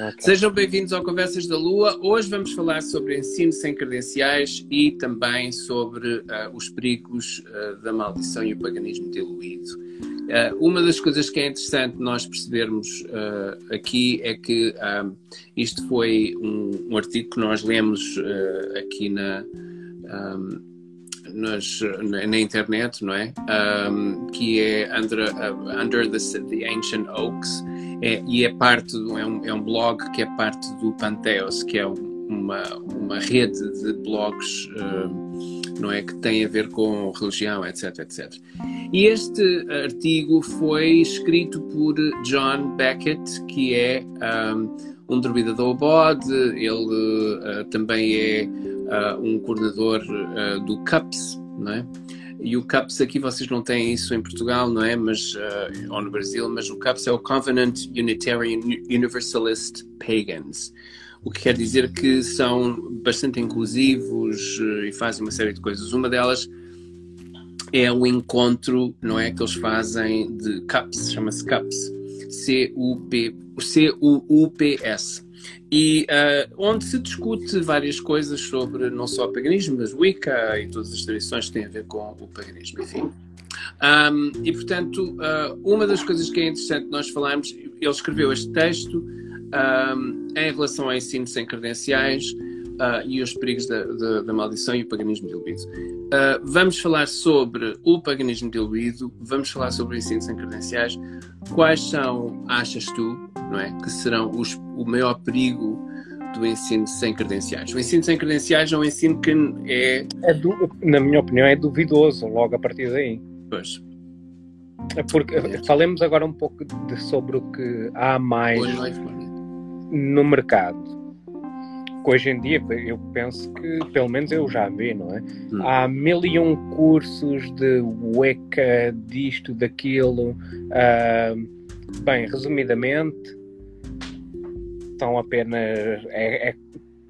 Okay. Sejam bem-vindos ao Conversas da Lua. Hoje vamos falar sobre ensino sem credenciais e também sobre uh, os perigos uh, da maldição e o paganismo diluído. Uh, uma das coisas que é interessante nós percebermos aqui é que isto foi um, um, artigo que nós lemos aqui na. Um, na, internet, não é? Um, que é Under, uh, under the, the Ancient Oaks, é, e é parte, é um, é um blog que é parte do Pantheos, que é uma, uma rede de blogs, uh, não é? Que tem a ver com religião, etc, etc. E este artigo foi escrito por John Beckett, que é um, um druida do bode, ele uh, também é uh, um coordenador do CUPS, não é? E o CUPS aqui vocês não têm isso em Portugal, não é? Mas, uh, ou no Brasil, mas o CUPS é o Covenant Unitarian Universalist Pagans. O que quer dizer que são bastante inclusivos uh, e fazem uma série de coisas. Uma delas é o encontro, não é? Que eles fazem de CUPS, chama-se CUPS. C-U-P-S e uh, onde se discute várias coisas sobre não só o paganismo, mas Wicca e todas as tradições que têm a ver com o paganismo, enfim. Um, e portanto, uh, uma das coisas que é interessante nós falarmos, ele escreveu este texto um, em relação ao ensino sem credenciais uh, e os perigos da, da, da, maldição e o paganismo diluído. Uh, vamos falar sobre o paganismo diluído, vamos falar sobre o ensino sem credenciais. Quais são, achas tu, não é, que serão os, o maior perigo do ensino sem credenciais? O ensino sem credenciais é um ensino que é. é du... Na minha opinião, é duvidoso logo a partir daí. Pois. É porque falemos agora um pouco de, sobre o que há mais no mercado hoje em dia eu penso que pelo menos eu já vi, não é? Hum. Há mil e um cursos de Wicca, disto, daquilo. Uh, bem, resumidamente, são apenas é, é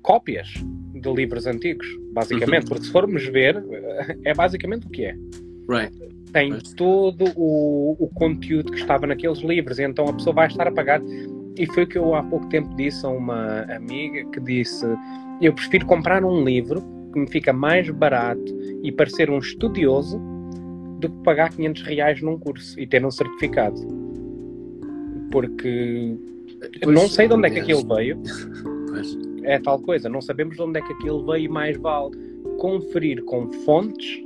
cópias de livros antigos, basicamente, uhum. porque se formos ver, é basicamente o que é. Right. Tem todo o, o conteúdo que estava naqueles livros, e então a pessoa vai estar a pagar e foi o que eu há pouco tempo disse a uma amiga que disse: Eu prefiro comprar um livro que me fica mais barato e parecer um estudioso do que pagar 500 reais num curso e ter um certificado. Porque pois, não sei de onde é que aquilo veio. Pois. É tal coisa, não sabemos de onde é que aquilo veio e mais vale conferir com fontes.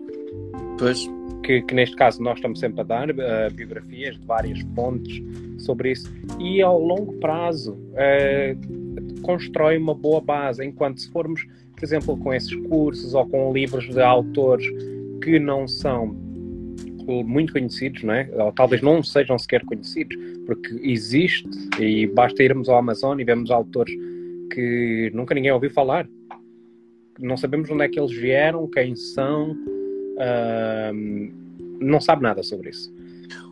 Pois que, que, neste caso nós estamos sempre a dar uh, biografias de várias fontes sobre isso e ao longo prazo uh, constrói uma boa base enquanto se formos por exemplo com esses cursos ou com livros de autores que não são muito conhecidos, não é? Ou talvez não sejam sequer conhecidos, porque existe e basta irmos ao Amazon e vemos autores que nunca ninguém ouviu falar. Não sabemos onde é que eles vieram, quem são, não sabe nada sobre isso.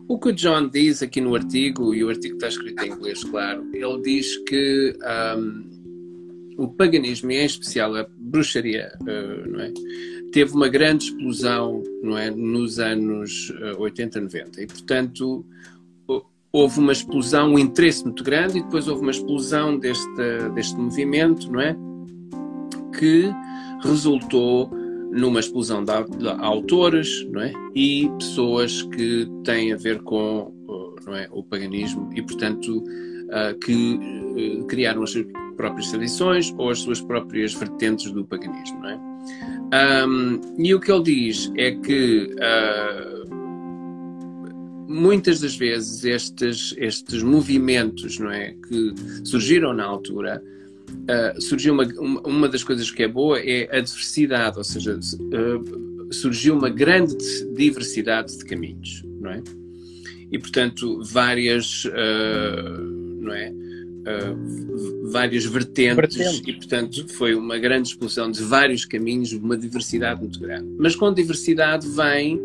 O que o John diz aqui no artigo, e o artigo está escrito em inglês, claro, ele diz que um, o paganismo, e em especial a bruxaria, uh, não é? teve uma grande explosão não é? nos anos uh, 80, 90. E, portanto, houve uma explosão, um interesse muito grande, e depois houve uma explosão deste, deste movimento, não é? Que resultou numa explosão de, de autores não é? e pessoas que têm a ver com não é, o paganismo e, portanto, uh, que uh, criaram as suas próprias tradições ou as suas próprias vertentes do paganismo. Não é? Um, e o que ele diz é que uh, muitas das vezes estes, estes movimentos não é, que surgiram na altura uh, surgiu uma, uma, das coisas que é boa é a diversidade, ou seja, uh, surgiu uma grande diversidade de caminhos, não é? E portanto várias, uh, não é? várias vertentes, vertentes, e portanto foi uma grande explosão de vários caminhos, uma diversidade muito grande. Mas com diversidade vem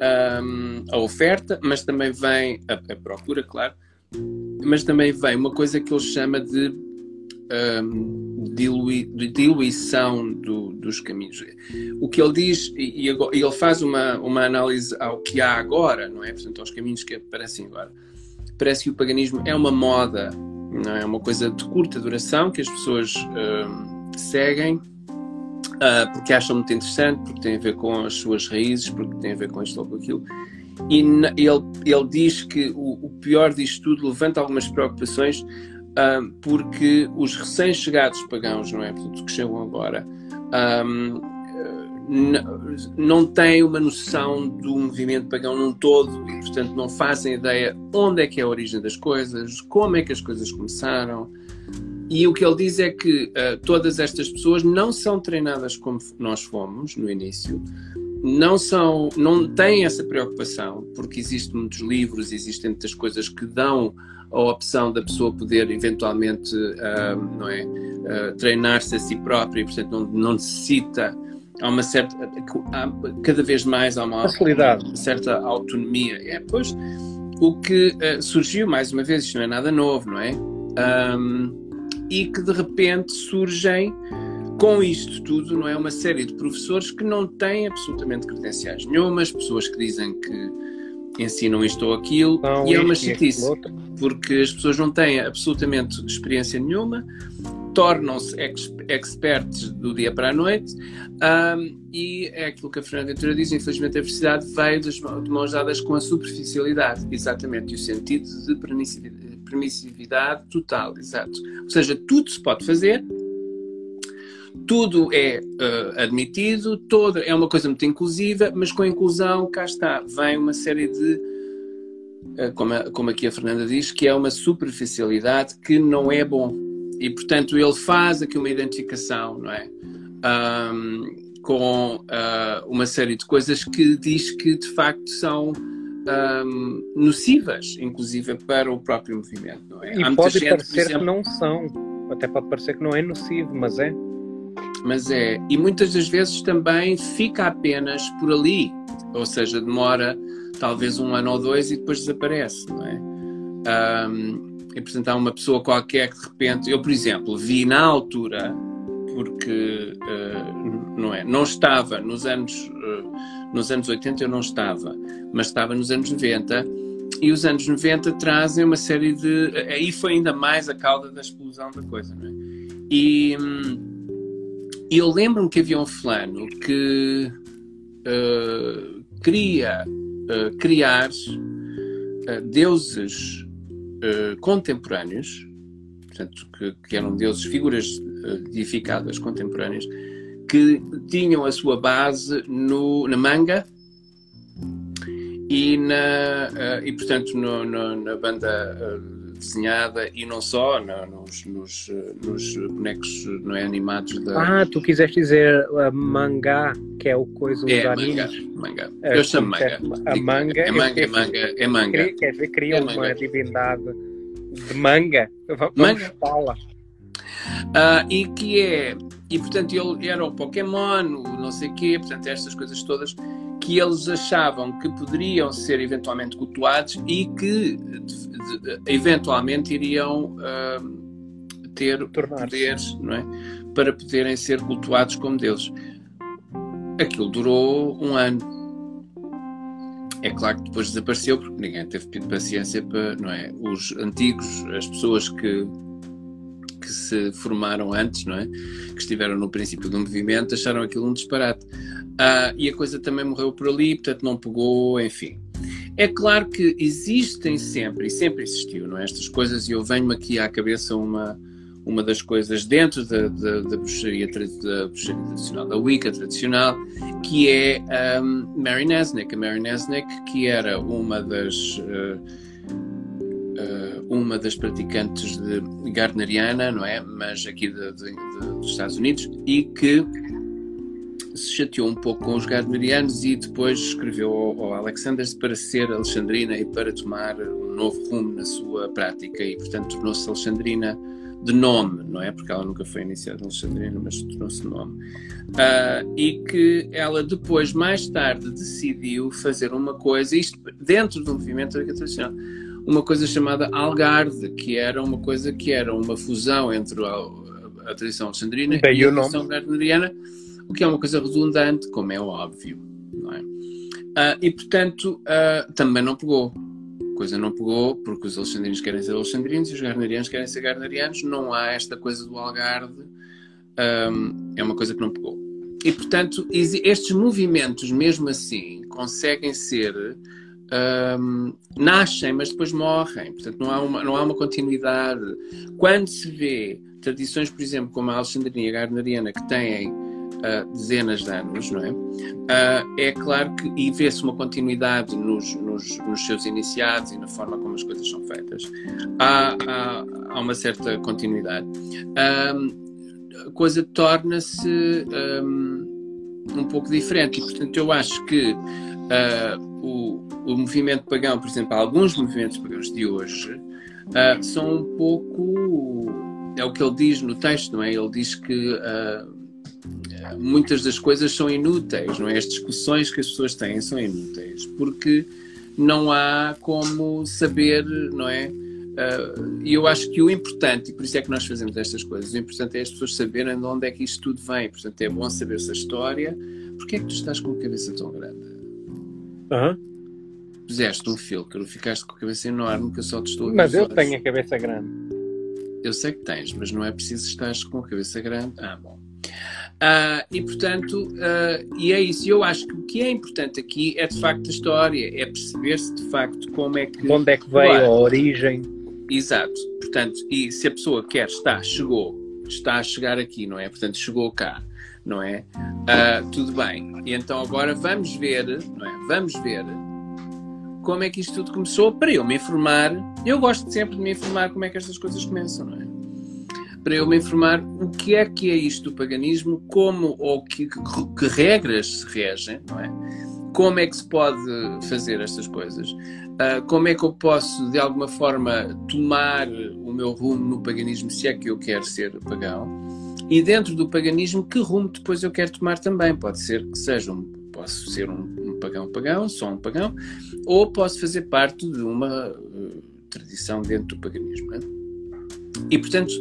um, a oferta, mas também vem a, a procura, claro, mas também vem uma coisa que ele chama de um, dilui, de diluição do, dos caminhos. O que ele diz, e, e, ele faz uma, uma análise ao que há agora, não é? Portanto, aos caminhos que aparecem agora. Parece que o paganismo é uma moda não é? é uma coisa de curta duração que as pessoas uh, seguem uh, porque acham muito interessante, porque tem a ver com as suas raízes, porque tem a ver com isto ou com aquilo. E ele, ele diz que o, o pior disto tudo levanta algumas preocupações porque os recém-chegados pagãos, não é? Portanto, que chegam agora, um, não têm uma noção do movimento pagão num todo e, portanto, não fazem ideia onde é que é a origem das coisas, como é que as coisas começaram. E o que ele diz é que uh, todas estas pessoas não são treinadas como nós fomos no início, não são, não têm essa preocupação, porque existem muitos livros, existem muitas coisas que dão a opção da pessoa poder eventualmente, não é, uh, treinar-se a si própria, e portanto não, não necessita há uma certa há, cada vez mais há uma, Facilidade. uma certa autonomia é pois o que uh, surgiu mais uma vez isto não é nada novo não é um, e que de repente surgem com isto tudo não é uma série de professores que não têm absolutamente credenciais nenhumas pessoas que dizem que ensinam isto ou aquilo não, e é uma chatice porque as pessoas não têm absolutamente experiência nenhuma tornam-se ex experts do dia para a noite um, e é aquilo que a Fernanda Ventura diz, infelizmente a felicidade veio das, de mãos dadas com a superficialidade, exatamente, e o sentido de permissividade total, exato. Ou seja, tudo se pode fazer, tudo é uh, admitido, todo, é uma coisa muito inclusiva, mas com a inclusão, cá está, vem uma série de, uh, como, a, como aqui a Fernanda diz, que é uma superficialidade que não é bom e, portanto, ele faz aqui uma identificação, não é? Um, com uh, uma série de coisas que diz que, de facto, são um, nocivas, inclusive para o próprio movimento, não é? E Há pode gente, parecer exemplo, que não são. Até pode parecer que não é nocivo, mas é. Mas é. E muitas das vezes também fica apenas por ali. Ou seja, demora talvez um ano ou dois e depois desaparece, não é? Um, e uma pessoa qualquer que de repente, eu por exemplo, vi na altura, porque uh, não é, não estava nos anos, uh, nos anos 80 eu não estava, mas estava nos anos 90 e os anos 90 trazem uma série de. Aí foi ainda mais a cauda da explosão da coisa, não é? E eu lembro-me que havia um fulano que uh, queria uh, criar uh, deuses contemporâneos, portanto, que, que, eram deuses, figuras deificadas contemporâneas, que tinham a sua base no, na manga e, na, e portanto, no, no, na banda desenhada e não só, nos, nos, nos, bonecos não é, animados da... Ah, tu quiseste dizer a mangá, que é o coisa dos é, animes. Manga, manga. Eu chamo manga. A manga. É manga, é manga, é manga. Quer dizer, cria é uma divindade de manga. Vamos manga. Fala. Uh, e que é e portanto ele era o Pokémon, o não sei quê, portanto estas coisas todas que eles achavam que poderiam ser eventualmente cultuados e que de, de, eventualmente iriam uh, ter poderes, não é? Para poderem ser cultuados como deuses. Aquilo durou um ano. É claro que depois desapareceu porque ninguém teve paciência para, não é? Os antigos, as pessoas que que se formaram antes, não é? Que estiveram no princípio do movimento, acharam aquilo um disparate. Uh, e a coisa também morreu por ali, portanto não pegou, enfim. É claro que existem sempre, e sempre existiu, não é? Estas coisas, e eu venho aqui à cabeça uma, uma das coisas dentro da, da, da, bruxaria, da bruxaria tradicional, da Wicca tradicional, que é um, Mary Nesnick. A Mary Nesnick, que era uma das. Uh, uma das praticantes de Gardneriana, não é? Mas aqui de, de, de, dos Estados Unidos, e que se chateou um pouco com os Gardnerianos e depois escreveu ao, ao Alexanders para ser alexandrina e para tomar um novo rumo na sua prática e, portanto, tornou-se alexandrina de nome, não é? Porque ela nunca foi iniciada alexandrina, mas tornou-se nome. Uh, e que ela depois, mais tarde, decidiu fazer uma coisa, isto dentro do movimento tradicional, uma coisa chamada Algarve, que era uma coisa que era uma fusão entre a, a tradição alexandrina Bem, e a tradição gardneriana, que é uma coisa redundante, como é óbvio. Não é? Uh, e, portanto, uh, também não pegou. coisa não pegou porque os alexandrinos querem ser alexandrinos e os garnerianos querem ser garnerianos. Não há esta coisa do algarve. Um, é uma coisa que não pegou. E, portanto, estes movimentos, mesmo assim, conseguem ser. Um, nascem, mas depois morrem. Portanto, não há, uma, não há uma continuidade. Quando se vê tradições, por exemplo, como a Alexandria Garneriana, que têm uh, dezenas de anos, não é? Uh, é claro que, e vê-se uma continuidade nos, nos, nos, seus iniciados e na forma como as coisas são feitas, há, há, há uma certa continuidade. a coisa torna-se um, um, pouco diferente e, portanto, eu acho que uh, o, o movimento pagão, por exemplo, alguns movimentos pagãos de hoje, são um pouco é o que ele diz no texto, não é? Ele diz que uh, muitas das coisas são inúteis, não é? As discussões que as pessoas têm são inúteis, porque não há como saber, não é? Uh, e eu acho que o importante, e por isso é que nós fazemos estas coisas, o importante é as pessoas saberem de onde é que isto tudo vem. Portanto, é bom saber essa história. Porquê é que tu estás com a cabeça tão grande? Uhum. Puseste um filtro, ficaste com a cabeça enorme, que eu só te estou a Mas eu tenho a cabeça grande. Eu sei que tens, mas não é preciso estar com a cabeça grande. Ah, bom. Uh, e portanto, uh, e é isso. Eu acho que o que é importante aqui é de facto a história, é perceber-se de facto como é que. De onde é que veio claro. a origem. Exato. Portanto, e se a pessoa quer estar, chegou, está a chegar aqui, não é? Portanto, chegou cá, não é? Uh, tudo bem. E então agora vamos ver, não é? Vamos ver como é que isto tudo começou para eu me informar. Eu gosto sempre de me informar como é que estas coisas começam, não é? Para eu me informar o que é que é isto do paganismo, como ou que, que, regras se regem, não é? Como é que se pode fazer estas coisas? Uh, como é que eu posso, de alguma forma, tomar o meu rumo no paganismo, se é que eu quero ser pagão? E dentro do paganismo, que rumo depois eu quero tomar também? Pode ser que seja um, posso ser um, um pagão pagão, só um pagão, ou posso fazer parte de uma uh, tradição dentro do paganismo. É? E, portanto,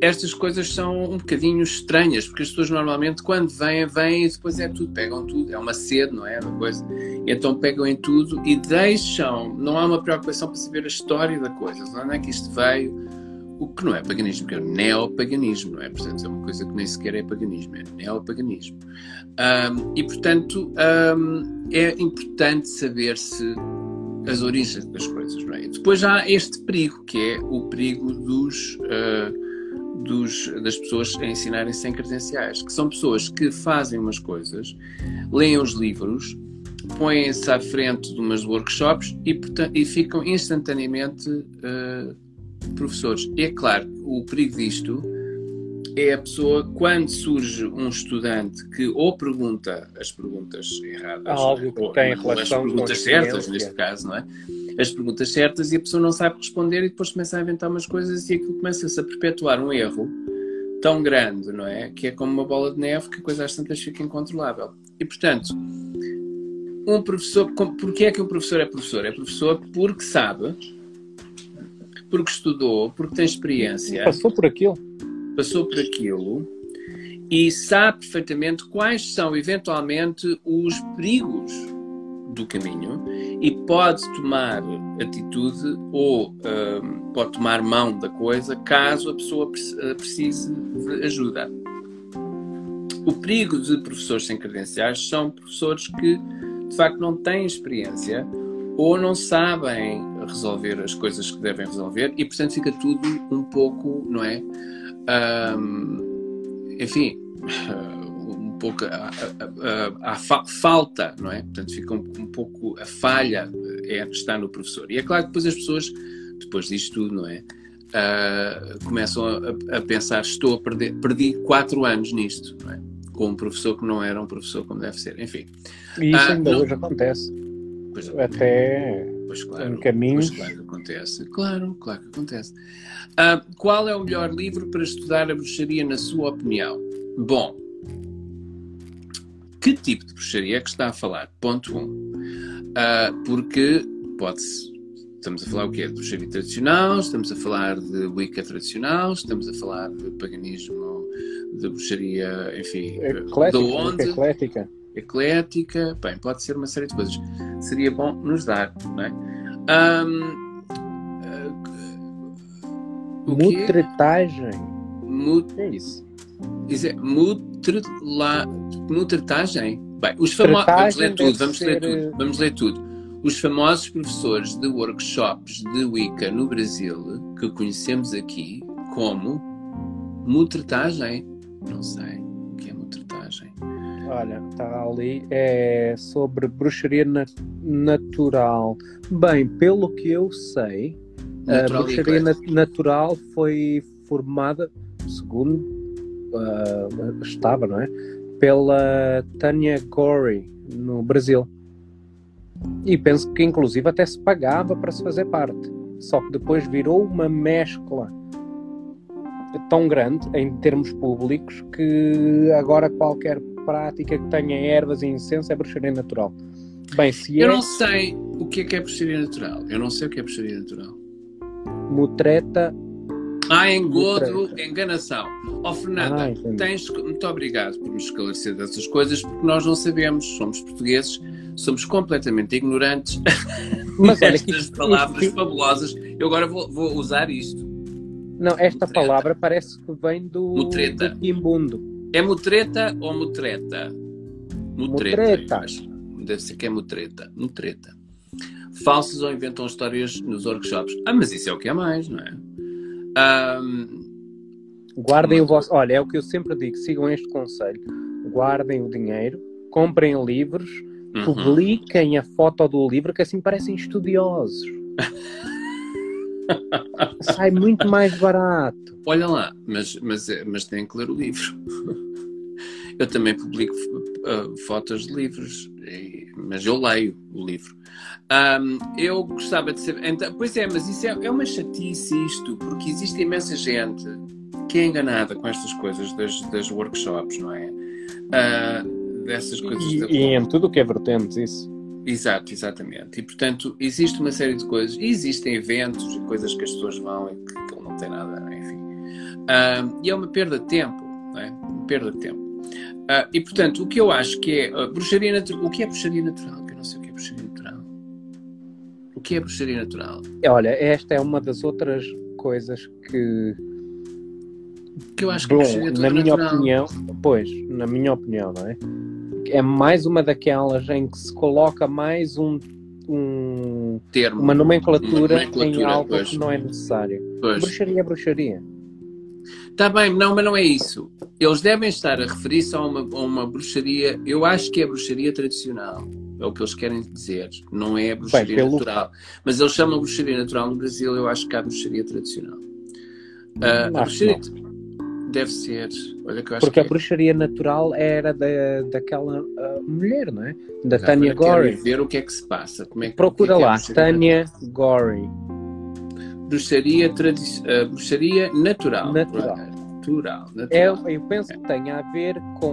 estas coisas são um bocadinho estranhas, porque as pessoas normalmente, quando vêm, vêm e depois é tudo, pegam tudo, é uma sede, não é? Uma coisa. Então pegam em tudo e deixam, não há uma preocupação para saber a história da coisa, onde é que isto veio, o que não é paganismo, que é neopaganismo, não é? Portanto, é uma coisa que nem sequer é paganismo, é neopaganismo. Um, e, portanto, um, é importante saber-se as origens das coisas, não é? E depois há este perigo, que é o perigo dos. Uh, dos, das pessoas a ensinarem sem credenciais, que são pessoas que fazem umas coisas, leem os livros, põem-se à frente de umas workshops e, e ficam instantaneamente uh, professores. E é claro, o perigo disto é a pessoa, quando surge um estudante que ou pergunta as perguntas erradas, algo que ou, tem relação as perguntas certas, neste caso, não é? as perguntas certas e a pessoa não sabe responder e depois começa a inventar umas coisas e aquilo começa-se a perpetuar um erro tão grande, não é? Que é como uma bola de neve que a coisa às tantas fica incontrolável. E portanto, um professor, porquê é que o professor é professor? É professor porque sabe, porque estudou, porque tem experiência. Passou por aquilo. Passou por aquilo e sabe perfeitamente quais são eventualmente os perigos do caminho e pode tomar atitude ou um, pode tomar mão da coisa caso a pessoa eh, precise de ajuda. O perigo de professores sem credenciais são professores que de facto não têm experiência ou não sabem resolver as coisas que devem resolver e portanto fica tudo um pouco, não é? Um, enfim, um pouco a, a, a, a fa falta, não é? Portanto, fica um, um, pouco a falha é a está no professor. E é claro que depois as pessoas, depois disto tudo, não é? Uh, começam a, pensar: estou a perder, perdi quatro anos nisto, não é? Com um professor que não era um professor como deve ser. Enfim. E isso uh, ainda não... hoje acontece. Pois, Até pois, claro, em caminhos. Pois, claro que acontece. Claro, claro que acontece. Uh, qual é o melhor livro para estudar a bruxaria, na sua opinião? Bom, que tipo de bruxaria é que está a falar? Ponto 1. Um. Uh, porque pode-se. Estamos a falar o quê? De bruxaria tradicional, estamos a falar de Wicca tradicional, estamos a falar de paganismo, de bruxaria, enfim, eclética, de onde? Eclética. Eclética, bem, pode ser uma série de coisas. Seria bom nos dar, não é? Um, uh, Mutretagem. Mut... É isso. Isso é mutrela... mutretagem? Bem, os famosos. Vamos ler tudo, vamos ler tudo. Vamos ler tudo. Os famosos professores de workshops de Wicca no Brasil, que conhecemos aqui como mutretagem, não sei o que é mutretagem. Olha, está ali, é sobre bruxaria na natural. Bem, pelo que eu sei, natural a bruxaria na natural foi formada, segundo uh, estava, não é? Pela Tanya Gorey, no Brasil. E penso que inclusive até se pagava para se fazer parte. Só que depois virou uma mescla tão grande em termos públicos que agora qualquer prática que tenha ervas e incenso é bruxaria natural. Bem, se Eu é... não sei o que é que é bruxaria natural. Eu não sei o que é bruxaria natural. Mutreta. Ah, engodo, enganação. Ó oh, Fernanda, ah, tens... muito obrigado por nos esclarecer dessas coisas, porque nós não sabemos, somos portugueses, somos completamente ignorantes Mas estas palavras isto... fabulosas. Eu agora vou, vou usar isto. Não, esta mutreta. palavra parece que vem do, mutreta. do quimbundo. É mutreta ou mutreta? Mutreta. mutreta. Deve ser que é mutreta. Mutreta. Falsas ou inventam histórias nos workshops. Ah, mas isso é o que é mais, não é? Um... Guardem o vosso. Olha, é o que eu sempre digo: sigam este conselho. Guardem o dinheiro, comprem livros, uhum. publiquem a foto do livro, que assim parecem estudiosos. Sai muito mais barato. Olha lá, mas, mas, mas tem que ler o livro. Eu também publico uh, fotos de livros, e, mas eu leio o livro. Um, eu gostava de saber. Então, pois é, mas isso é, é, uma chatice isto, porque existe imensa gente que é enganada com estas coisas das, das workshops, não é? Uh, dessas coisas. E, da... e em tudo o que é vertente, isso. Exato, exatamente. E portanto, existe uma série de coisas, existem eventos e coisas que as pessoas vão e que, que não tem nada, enfim. Uh, e é uma perda de tempo, não é? Uma perda de tempo. Uh, e portanto, o que eu acho que é uh, bruxaria natural. O que é bruxaria natural? Que eu não sei o que é bruxaria natural. O que é bruxaria natural? Olha, esta é uma das outras coisas que. Que eu acho que Bom, é na minha natural. opinião, pois, na minha opinião, não é? é mais uma daquelas em que se coloca mais um, um termo, uma nomenclatura, uma nomenclatura em algo pois. que não é necessário. Pois. Bruxaria é bruxaria. Está bem, não, mas não é isso. Eles devem estar a referir-se a uma, a uma bruxaria. Eu acho que é bruxaria tradicional. É o que eles querem dizer. Não é bruxaria Bem, pelo... natural. Mas eles chamam bruxaria natural no Brasil. Eu acho que há bruxaria tradicional. Uh, a bruxaria, Deve ser. Olha que eu acho Porque a é. bruxaria natural era da, daquela uh, mulher, não é? Da Tanya Gorey. ver o que é que se passa. Como é, Procura que é lá, Tanya Gorey. Bruxaria, uh, bruxaria natural. Natural. Natural. natural. Eu, eu penso que tem a ver com,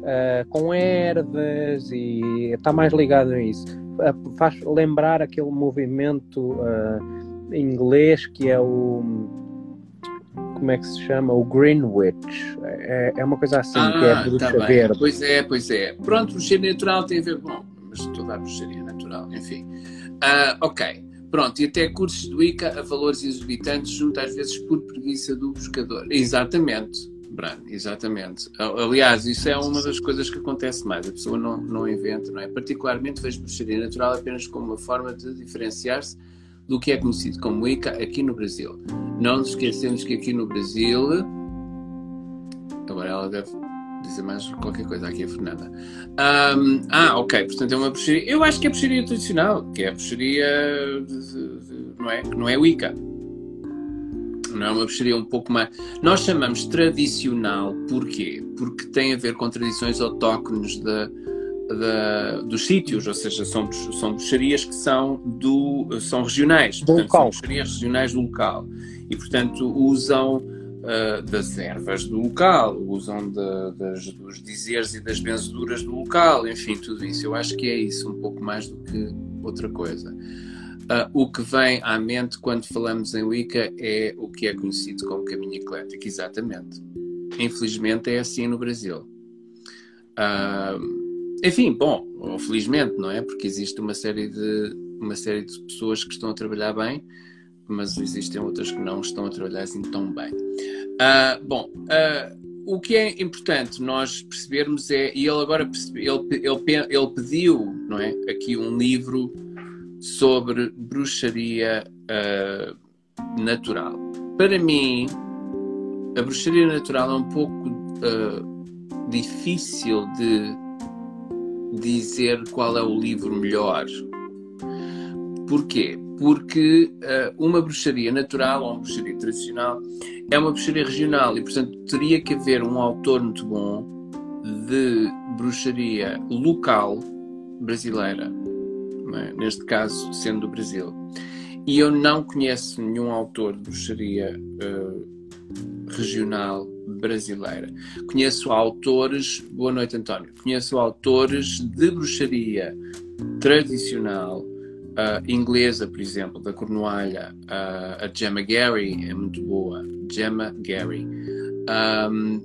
uh, com ervas e está mais ligado a isso. faz lembrar aquele movimento inglês que é o como é que se chama? O Greenwich. É, é uma coisa assim, ah, que é a bruxa tá verde. Pois é, pois é. Pronto, bruxaria natural tem a ver. Bom, mas toda a bruxaria natural, enfim. Uh, ok. Pronto, e até cursos de Wicca a valores exorbitantes, junto às vezes por preguiça do buscador. Exatamente, Bran, exatamente. Aliás, isso é uma das coisas que acontece mais. A pessoa não, não inventa, não é? Particularmente vejo bruxaria natural apenas como uma forma de diferenciar-se do que é conhecido como Wicca aqui no Brasil. Não nos esquecemos que aqui no Brasil. Agora ela deve dizer mais qualquer coisa aqui, a Fernanda. Um, ah, ok, portanto é uma bruxaria. Eu acho que é bruxaria tradicional, que é a bruxaria. De, de, não, é, não é Wicca. Não é uma bruxaria um pouco mais. Nós chamamos tradicional porquê? Porque tem a ver com tradições autóctones da da, dos sítios, ou seja, são, são bruxarias que são, do, são regionais, do portanto, local. são bruxarias regionais do local e, portanto, usam uh, das ervas do local, usam de, das, dos dizeres e das benzeduras do local, enfim, tudo isso. Eu acho que é isso, um pouco mais do que outra coisa. Uh, o que vem à mente quando falamos em Wicca é o que é conhecido como caminho eclético, exatamente. Infelizmente é assim no Brasil. Uh, enfim, bom, felizmente, não é? Porque existe uma série de uma série de pessoas que estão a trabalhar bem, mas existem outras que não estão a trabalhar assim tão bem. Uh, bom, uh, o que é importante nós percebermos é, e ele agora percebe, ele, ele, ele pediu, não é, aqui um livro sobre bruxaria uh, natural. Para mim, a bruxaria natural é um pouco difícil de dizer qual é o livro melhor. Porquê? Porque uh, uma bruxaria natural ou uma bruxaria tradicional é uma bruxaria regional e, portanto, teria que haver um autor muito bom de bruxaria local brasileira, é? neste caso sendo do Brasil. E eu não conheço nenhum autor de bruxaria uh, regional brasileira. Conheço autores, boa noite António, conheço autores de bruxaria tradicional uh, inglesa, por exemplo, da Cornualha, uh, a Gemma Gary é muito boa, Gemma Gary. Um,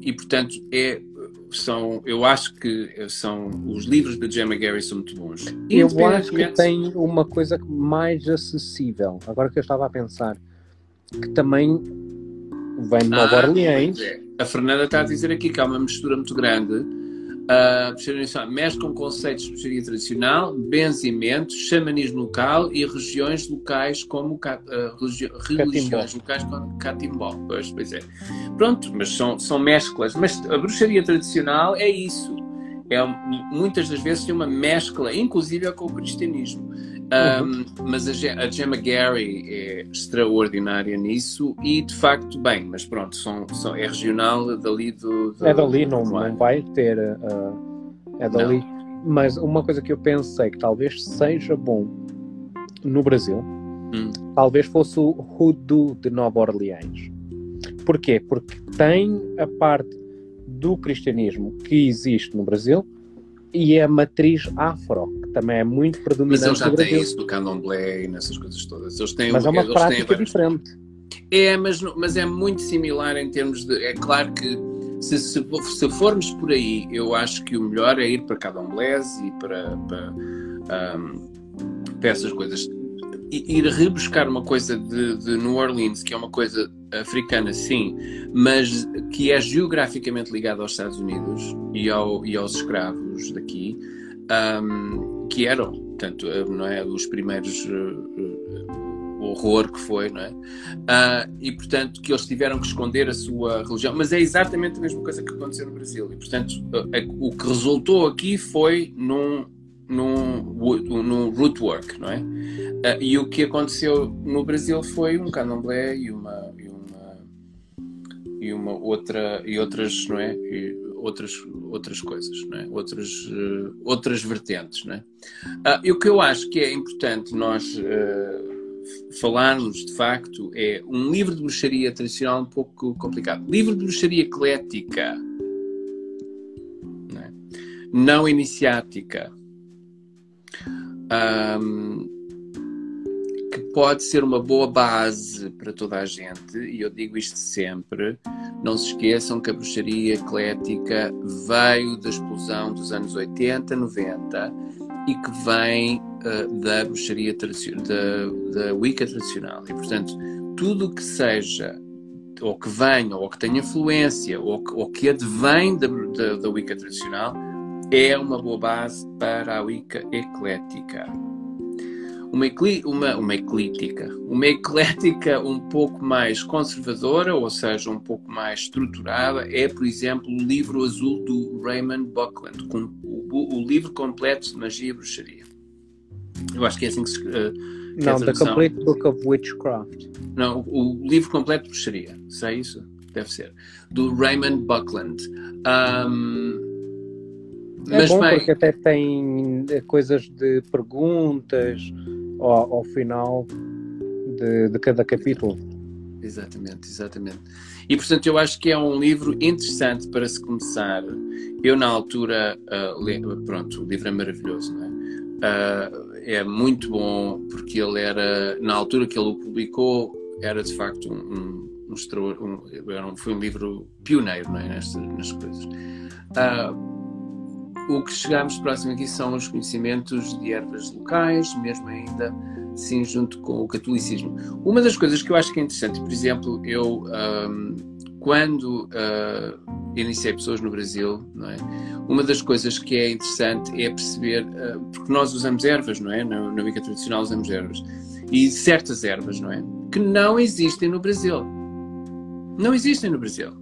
e portanto é são, eu acho que são os livros da Gemma Gary são muito bons. Eu acho que tem uma coisa mais acessível. Agora que eu estava a pensar, que também vem de Nova ah, Orleans. É. A Fernanda está a dizer aqui que há uma mistura muito grande Uh, mexe com conceitos de bruxaria tradicional, benzimento, xamanismo local e regiões locais como uh, religi religiões locais como catimbó. Pois, pois é. Pronto, mas são, são mesclas. Mas a bruxaria tradicional é isso. É, muitas das vezes tem uma mescla, inclusive com o cristianismo. Um, mas a, Gemma Gary é extraordinária nisso e de facto, bem, mas pronto, são, são, é regional dali do. do é dali, não, não vai ter. Uh, é dali. Não. Mas uma coisa que eu pensei que talvez seja bom no Brasil, hum. talvez fosse o Hoodoo de Nova Orleans. Porquê? Porque tem a parte do cristianismo que existe no Brasil e a matriz afro, também é muito predominante. Mas eles já têm isso do candomblé e nessas coisas todas. Eles têm mas é uma prática diferente. É, mas, mas é muito similar em termos de. É claro que se, se, se formos por aí, eu acho que o melhor é ir para candomblés e para, para, um, para essas coisas ir rebuscar uma coisa de, de, New Orleans, que é uma coisa africana, sim, mas que é geograficamente ligada aos Estados Unidos e, ao, e aos escravos daqui, um, que eram, portanto, não é, os primeiros uh, horror que foi, não é? Uh, e, portanto, que eles tiveram que esconder a sua religião, mas é exatamente a mesma coisa que aconteceu no Brasil. E, portanto, o que resultou aqui foi num no, no root work, não é? Uh, e o que aconteceu no Brasil foi um candomblé e uma e uma e uma outra e outras, não é? E outras outras coisas, não é? Outras uh, outras vertentes, não é? Uh, e o que eu acho que é importante nós falarmos de facto é um livro de bruxaria tradicional um pouco complicado. Livro de bruxaria eclética, não, é? não iniciática um, pode ser uma boa base para toda a gente, e eu digo isto sempre. Não se esqueçam que a bruxaria eclética veio da explosão dos anos 80, 90 e que vem uh, da bruxaria da, da Wicca tradicional. E, portanto, tudo o que seja ou que venha, ou que tenha influência, ou que, ou que advém da, da, da Wicca tradicional, é uma boa base para a Wicca eclética. Uma, uma, uma eclítica, uma eclética um pouco mais conservadora, ou seja, um pouco mais estruturada, é, por exemplo, o livro azul do Raymond Buckland, com o, o livro completo de magia e bruxaria. Eu acho que é assim que se. Uh, não, The Complete Book of Witchcraft. Não, o, o livro completo de bruxaria. Será isso? Deve ser. Do Raymond Buckland. Um, é Mas bom bem... porque até tem eh, coisas de perguntas ao, ao final de, de, cada capítulo. Exatamente, exatamente. E portanto eu acho que é um livro interessante para se começar. Eu na altura, uh, pronto, o livro é maravilhoso, não é? Uh, é muito bom porque ele era, na altura que ele o publicou, era de facto um, um, um, um foi um livro pioneiro não é? coisas. Uh, o que chegamos próximo aqui são os conhecimentos de ervas locais, mesmo ainda sim junto com o catolicismo. Uma das coisas que eu acho que é interessante, por exemplo, eu um, quando uh, iniciei pessoas no Brasil, não é? Uma das coisas que é interessante é perceber, uh, porque nós usamos ervas, não é? Na, na tradicional usamos ervas. E certas ervas, não é? Que não existem no Brasil. Não existem no Brasil.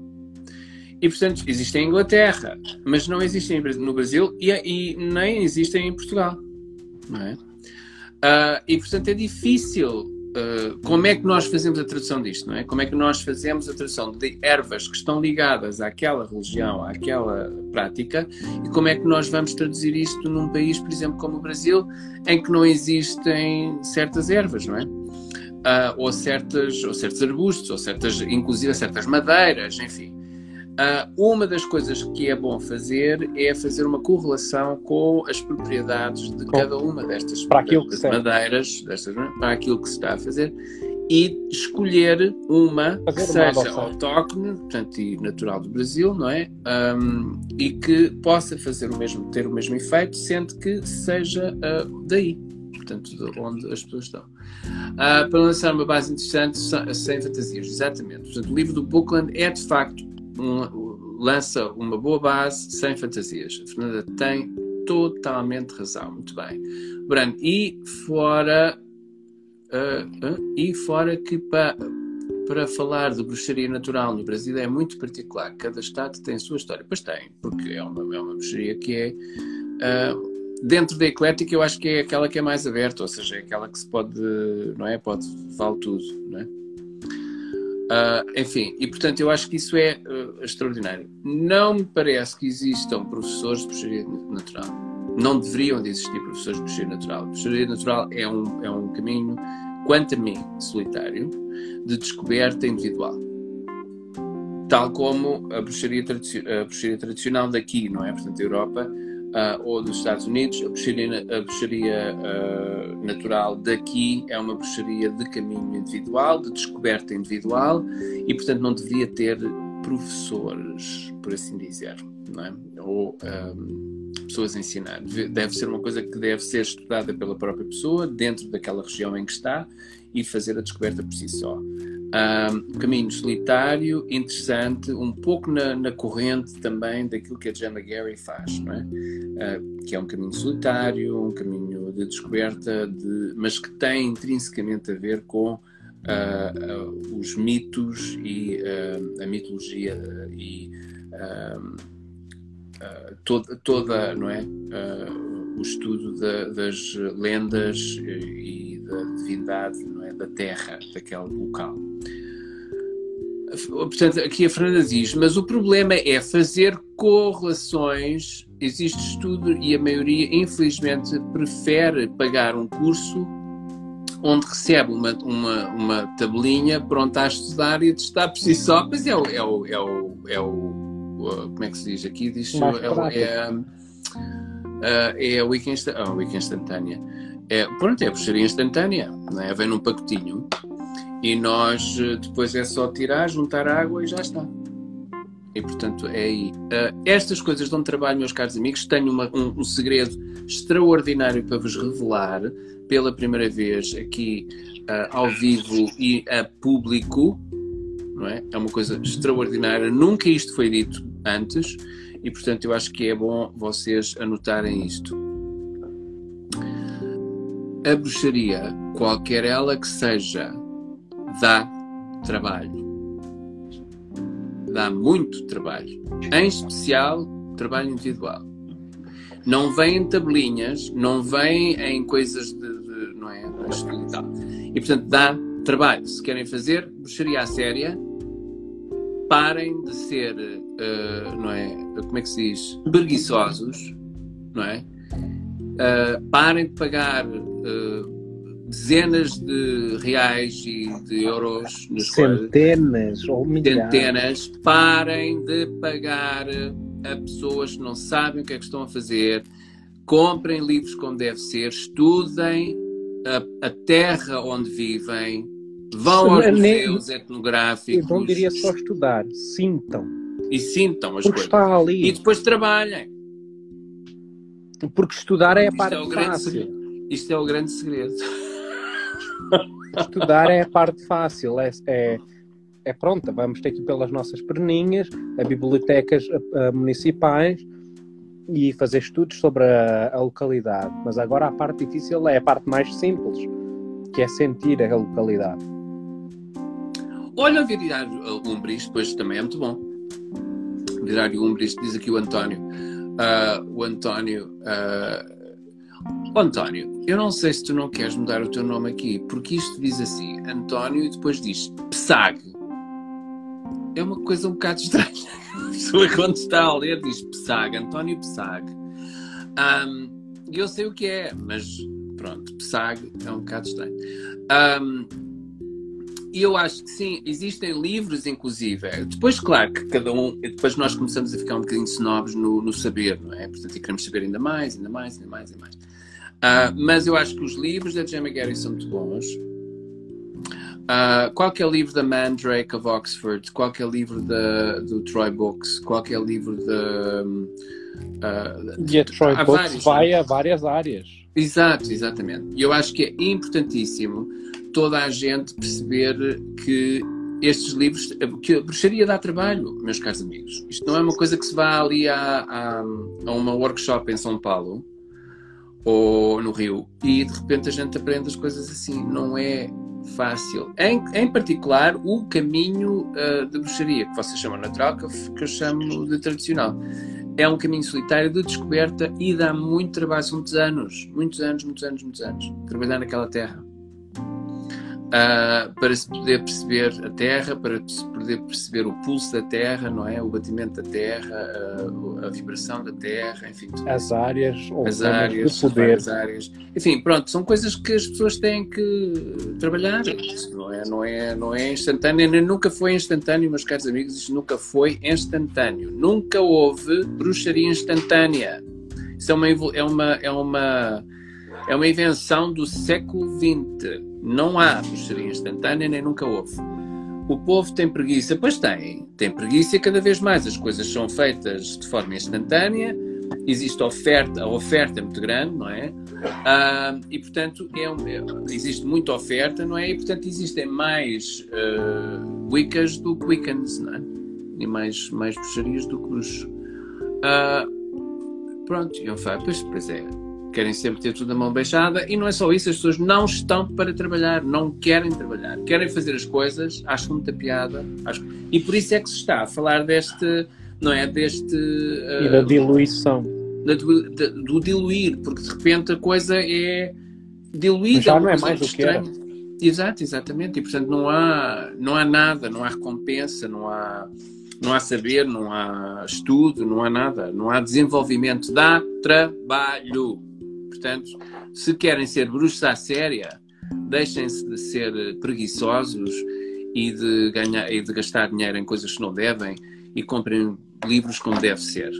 E, portanto, existem em Inglaterra, mas não existem no Brasil e, e nem existem em Portugal. Não é? Uh, e, portanto, é difícil Uh, como é que nós fazemos a tradução disto, não é? Como é que nós fazemos a tradução de ervas que estão ligadas àquela religião, àquela prática, e como é que nós vamos traduzir isto num país, por exemplo, como o Brasil, em que não existem certas ervas, não é? Uh, ou, certas, ou certos arbustos, ou certas, inclusive certas madeiras, enfim. Uh, uma das coisas que é bom fazer é fazer uma correlação com as propriedades de cada uma destas, para aquilo que madeiras, destas, para aquilo que se está a fazer, e escolher uma fazer que uma seja autóctone, portanto, e natural do Brasil, não é? Um, e que possa fazer o mesmo, ter o mesmo efeito, sendo que seja uh, daí, portanto, de onde as pessoas estão. Uh, para lançar uma base interessante, sem fantasias, exatamente. Portanto, o livro do Bookland é de facto um, lança uma boa base sem fantasias. A Fernanda tem totalmente razão. Muito bem. Brando, e fora. Uh, uh, e fora que para, para falar de bruxaria natural no Brasil é muito particular. Cada estado tem a sua história. Pois tem, porque é uma, é uma bruxaria que é. Uh, dentro da eclética eu acho que é aquela que é mais aberta, ou seja, é aquela que se pode, não é? Pode, vale tudo, não é? Uh, enfim, e portanto eu acho que isso é uh, extraordinário. Não me parece que existam professores de bruxaria natural. Não deveriam de existir professores de bruxaria natural. Bruxaria natural é um, é um caminho, quanto a mim, solitário, de descoberta individual. Tal como a bruxaria, tradici tradicional daqui, não é? Portanto, a Europa uh, ou dos Estados Unidos, a bruxaria, a natural daqui é uma bruxaria de caminho individual, de descoberta individual e, portanto, não deveria ter professores, por assim dizer, não é? ou um, pessoas a ensinar. Deve ser uma coisa que deve ser estudada pela própria pessoa, dentro daquela região em que está, e fazer a descoberta por si só. Um, caminho solitário, interessante, um pouco na, na, corrente também daquilo que a Gemma Gary faz, não é? Uh, que é um caminho solitário, um caminho de descoberta, de, mas que tem intrinsecamente a ver com uh, uh, os mitos e a mitologia e toda, toda, não é? o estudo da, das lendas e da divindade não é? Da terra, daquele local. Portanto, aqui a Fernanda diz, mas o problema é fazer correlações. Existe estudo e a maioria, infelizmente, prefere pagar um curso onde recebe uma, uma, uma tabelinha pronta a estudar e a testar por si só. Mas é o, é o, é o, é o como é que se diz aqui? Diz, é, é, é, é a wiki, oh, wiki instantânea. É, pronto, é a bruxaria instantânea, não é? vem num pacotinho e nós eh, depois é só tirar, juntar água e já está. E portanto é aí. Uh, estas coisas dão trabalho, meus caros amigos. Tenho uma, um, um, segredo extraordinário para vos revelar pela primeira vez aqui uh, ao vivo e a público. Não é? é uma coisa extraordinária. Nunca isto foi dito antes e portanto eu acho que é bom vocês anotarem isto. A bruxaria, qualquer ela que seja, dá trabalho. Dá muito trabalho. Em especial, trabalho individual. Não vem em tabelinhas, não vem em coisas de, de não é, e tal. E portanto dá trabalho. Se querem fazer bruxaria séria, parem de ser, uh, não é, como é que se diz, preguiçosos, não é? Uh, parem de pagar uh, dezenas de reais e de euros nas centenas ou milhares. Centenas, parem de pagar a pessoas que não sabem o que é que estão a fazer, comprem livros como deve ser, estudem a, a terra onde vivem, vão aos museus nem, etnográficos. Eu não diria só estudar, sintam. E sintam as Porque coisas. E depois trabalhem. Porque estudar é a Isto parte é o fácil. segredo. Isto é o grande segredo. Estudar é a parte fácil. É, é, é pronto, vamos ter que ir pelas nossas perninhas, a bibliotecas a- a municipais e fazer estudos sobre a, a localidade. Mas agora a parte difícil é a parte mais simples, que é sentir a localidade. Olha, virar Umbris, depois também é muito bom. Virar Umbris, diz aqui o António. Ah, o António. Ó, António, eu não sei se tu não queres mudar o teu nome aqui, porque isto diz assim, António, e depois diz Psag. É uma coisa um bocado estranha. A pessoa quando está a ler diz Psag, António Psag. E eu sei o que é, mas pronto, Psag é um bocado estranho. Ahm, e eu acho que sim, existem livros, inclusive. Depois, claro, que cada um. Depois nós começamos a ficar um bocadinho snobs no, no saber, não é? Portanto, e queremos saber ainda mais, ainda mais, ainda mais, ainda mais. Ah, mas eu acho que os livros da Gemma Gary são muito bons. Ah, qualquer livro da Mandrake of Oxford, qualquer livro da, do Troy Books, qualquer livro da. ah, E a Troy Books vários, vai a várias áreas. Exato, exatamente. E eu acho que é importantíssimo toda a gente perceber que estes livros, que a bruxaria dá trabalho, meus caros amigos. Isto não é uma coisa que se vá ali a, a, a uma workshop em São Paulo ou no Rio e de repente a gente aprende as coisas assim. Não é fácil. Em, em particular, o caminho uh, de bruxaria, que vocês chamam natural, que eu, que eu chamo de tradicional é um caminho solitário de descoberta e dá muito trabalho, são muitos anos, muitos anos, muitos anos, muitos anos, trabalhar naquela terra. Ah, para se poder perceber a terra, para se poder perceber o pulso da terra, não é? O batimento da terra, a, a vibração da terra, enfim, tudo As áreas ou as áreas, de poder. várias áreas. Enfim, pronto, são coisas que as pessoas têm que trabalhar. Isto não é, não é, não é instantâneo, nem nunca foi instantâneo, meus caros amigos, isto nunca foi instantâneo. Nunca houve bruxaria instantânea. Isso é uma, é uma, é uma, é uma invenção do século XX. Não há bruxaria instantânea, nem nunca houve. O povo tem preguiça, pois tem, tem preguiça cada vez mais as coisas são feitas de forma instantânea, existe oferta, a oferta é muito grande, não é? Ah, e portanto é um- é- existe muita oferta, não é? E portanto existem mais ah, Wiccas do que Wiccans, não é? E mais, mais bruxarias do que bruxos. Ah, pronto, eu falo, pois, pois é, querem sempre ter tudo na mão beijada e não é só isso, as pessoas não estão para trabalhar, não querem trabalhar, querem fazer as coisas, acham muita piada, acham- e por isso é que se está a falar deste, não é, deste... E ah, da diluição. da- do, da- do diluir, porque de repente a coisa é diluída. Já não é mais do que era. Exato, exatamente. E portanto não há, não há nada, não há recompensa, não há, não há saber, não há estudo, não há nada, não há desenvolvimento, dá trabalho. Portanto, se querem ser bruxos à séria, deixem-se de ser preguiçosos e de ganhar e de gastar dinheiro em coisas que não devem e comprem livros como deve ser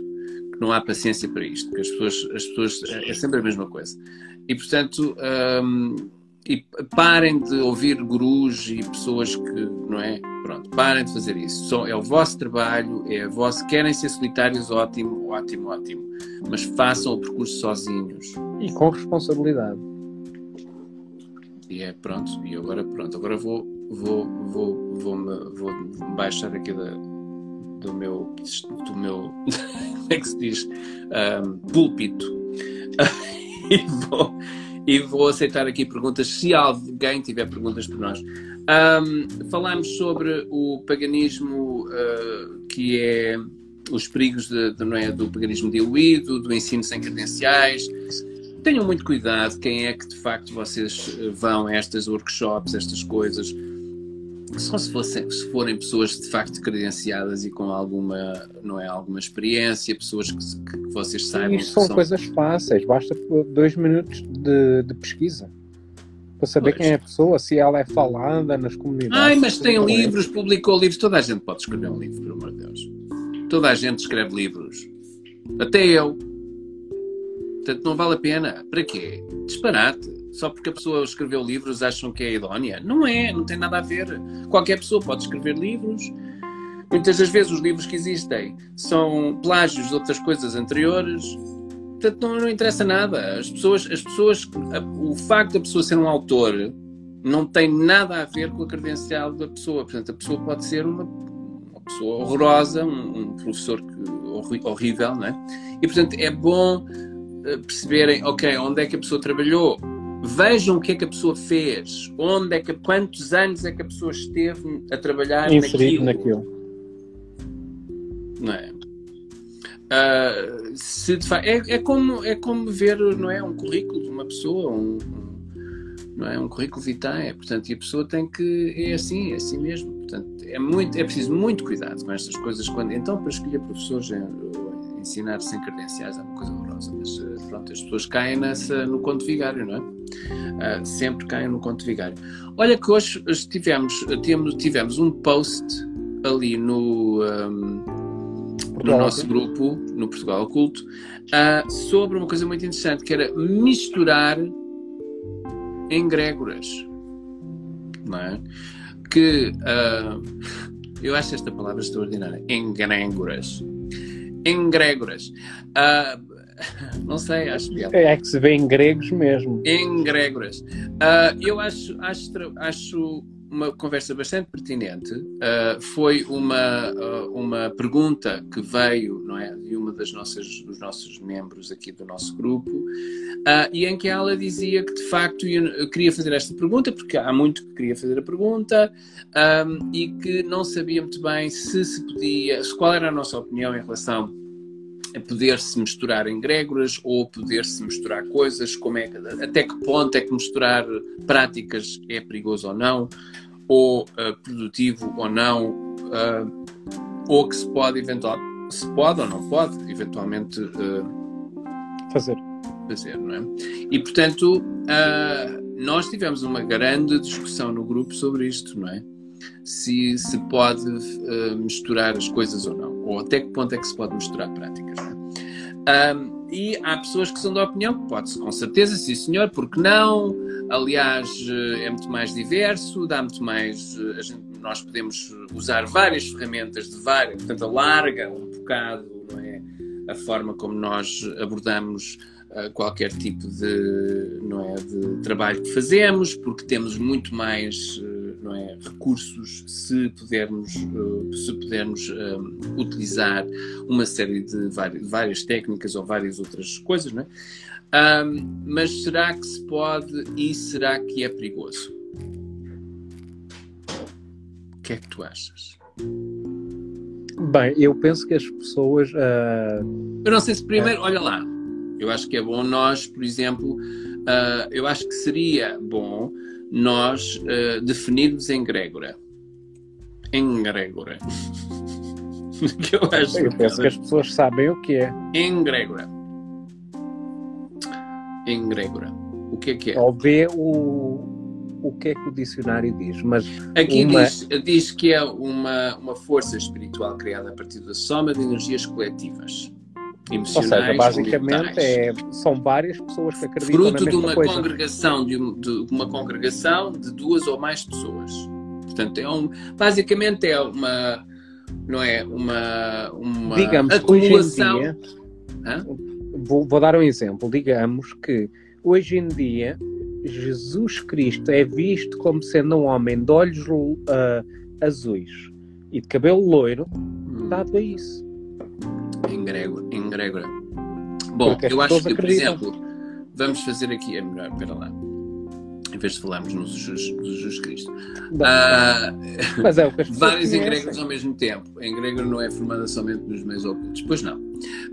não há paciência para isto, porque as pessoas, as pessoas é sempre a mesma coisa. E portanto, hum, e parem de ouvir gurus e pessoas que, não é? Pronto, parem de fazer isso. Só, é o vosso trabalho, é a vossa. Querem ser solitários, ótimo, ótimo, ótimo. Mas façam o percurso sozinhos. E com responsabilidade. E é pronto, e agora pronto, agora vou, vou, vou, vou, -me, vou -me baixar aqui da, do meu, do meu, como é que se diz, um, púlpito e, vou, e vou aceitar aqui perguntas, se alguém tiver perguntas para nós. Um, falámos sobre o paganismo uh, que é os perigos de, de, é, do paganismo diluído, do ensino sem credenciais. Tenham muito cuidado quem é que de facto vocês vão a estas workshops, estas coisas só se, fossem, se forem pessoas de facto credenciadas e com alguma, não é, alguma experiência, pessoas que, que vocês saibam. Isto são, são, coisas fáceis, basta dois minutos de, de pesquisa para saber pois. quem é a pessoa, se ela é falada nas comunidades. Ai, mas tem livros, publicou livros, toda a gente pode escrever um livro, pelo amor de Deus. Toda a gente escreve livros. Até eu. Portanto, não vale a pena. Para quê? Disparate só porque a pessoa escreveu livros acham que é idónea. Não é, não tem nada a ver. Qualquer pessoa pode escrever livros. Muitas das vezes os livros que existem são plágios de outras coisas anteriores portanto, não, não interessa nada. As pessoas, as pessoas, o facto da pessoa ser um autor não tem nada a ver com a credencial da pessoa. Portanto, a pessoa pode ser uma, uma pessoa horrorosa, um, um professor que, horrível, não é? E, portanto, é bom eh, perceberem, ok, onde é que a pessoa trabalhou, vejam o que é que a pessoa fez, onde é que, quantos anos é que a pessoa esteve a trabalhar Inserido naquilo. naquilo. Não é? Uh, se é, é, como, é como ver não é, um currículo de uma pessoa, um, não é? um currículo vitae, portanto, e a pessoa tem que. É assim, é assim mesmo. Portanto, é, muito, é preciso muito cuidado com estas coisas. Quando, então, para escolher professores, é, ensinar sem credenciais é uma coisa horrorosa, mas pronto, as pessoas caem nessa, no conto vigário, não é? Uh, sempre caem no conto vigário. Olha que hoje tivemos, tivemos, tivemos um post ali no. Um, no nosso grupo, no Portugal Oculto, uh, sobre uma coisa muito interessante, que era misturar engrégoras. Não é? Que uh, eu acho esta palavra extraordinária. Engrégoras. Engrégoras. Uh, não sei, acho que é. É que se vê em gregos mesmo. Engrégoras. Uh, eu acho, acho, acho uma conversa bastante pertinente. Uh, foi uma, uh, uma pergunta que veio não é, de uma das nossas, dos nossos membros aqui do nosso grupo, uh, e em que ela dizia que de facto eu queria fazer esta pergunta, porque há muito que queria fazer a pergunta, um, e que não sabia muito bem se se podia, qual era a nossa opinião em relação poder-se misturar egrégoras ou poder-se misturar coisas, como é até que ponto é que misturar práticas é perigoso ou não, ou uh, produtivo ou não, uh, ou que se pode eventualmente, se pode ou não pode eventualmente uh, fazer. fazer não é? E portanto, nós tivemos uma grande discussão no grupo sobre isto, não é? Se se pode misturar as coisas ou não, ou até que ponto é que se pode misturar práticas, não é? Um, e há pessoas que são da opinião que pode-se, com certeza, sim senhor, porque não? Aliás, eh, é muito mais diverso, dá muito mais. Eh, gente, nós podemos usar várias ferramentas de várias, portanto, alarga um bocado é, a forma como nós abordamos uh, qualquer tipo de, não é, de trabalho que fazemos, porque temos muito mais. Não é, recursos se pudermos, uh, se pudermos uh, utilizar uma série de várias, várias, técnicas ou várias outras coisas, não é? Um, mas será que se pode e será que é perigoso? O que é que tu achas? Bem, eu penso que as pessoas. Uh... Eu não sei se primeiro, olha lá, eu acho que é bom nós, por exemplo, uh, eu acho que seria bom nós uh, definirmos egrégora. Egrégora. que eu acho eu penso que as pessoas sabem o que é. Egrégora. Egrégora. O que é que é? Ou vê o, o que é que o dicionário diz, mas aqui uma... diz, diz que é uma, uma força espiritual criada a partir da soma de energias coletivas emocionais. Ou seja, basicamente é, são várias pessoas que acreditam Fruto na de uma coisa. congregação de, de, uma congregação de duas ou mais pessoas. Portanto, é um, basicamente é uma não é uma uma Digamos, acumulação. Hoje em dia, vou, vou dar um exemplo. Digamos que hoje em dia Jesus Cristo é visto como sendo um homem de olhos uh, azuis e de cabelo loiro, hum. dado a isso em grego, em grego. Bom, eu acho que, por exemplo, vamos fazer aqui, é melhor, espera lá, em vez de falarmos no Jesus, Cristo. Uh, Mas é o que as Vários egregores ao mesmo tempo. Em grego não é formada somente nos meios ocultos, pois não.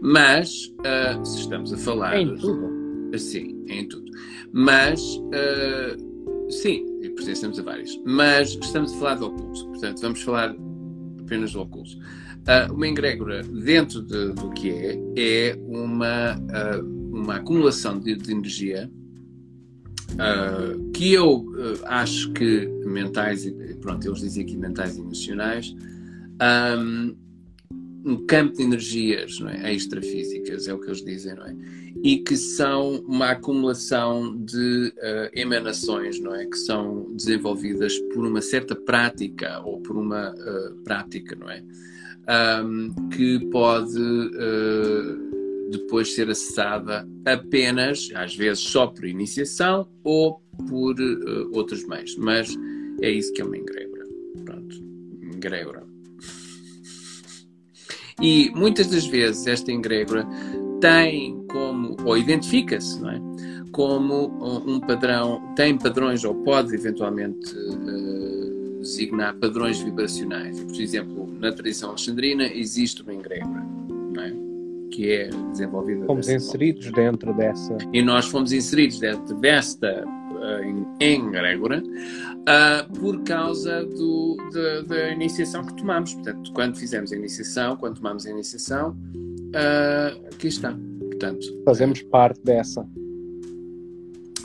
Mas, uh, se estamos a falar... É em tudo. Sim, é em tudo. Mas, uh, sim, pertencemos a vários. Mas estamos a falar do oculto, portanto, vamos falar apenas do oculto. Uh, uma egrégora, dentro de, do que é, é uma, uh, uma acumulação de, de energia uh, que eu acho que mentais, pronto, eles dizem aqui mentais e emocionais, um, um campo de energias não é? extrafísicas, é o que eles dizem, não é? E que são uma acumulação de uh, emanações, não é? Que são desenvolvidas por uma certa prática ou por uma uh, prática, não é? Um, que pode uh, depois ser acessada apenas, às vezes só por iniciação ou por uh, outros meios. Mas é isso que é uma egrégora. Pronto, egrégora. E muitas das vezes esta egrégora tem como, ou identifica-se, não é? Como um padrão, tem padrões ou pode eventualmente uh, designar padrões vibracionais. Por exemplo, na tradição alexandrina existe uma egrégora, não é? Que é desenvolvida. Fomos inseridos forma. dentro dessa. E nós fomos inseridos dentro desta uh, egrégora uh, por causa do, de, da iniciação que tomamos. Portanto, quando fizemos a iniciação, quando tomamos a iniciação, uh, aqui está. Portanto, Fazemos parte dessa.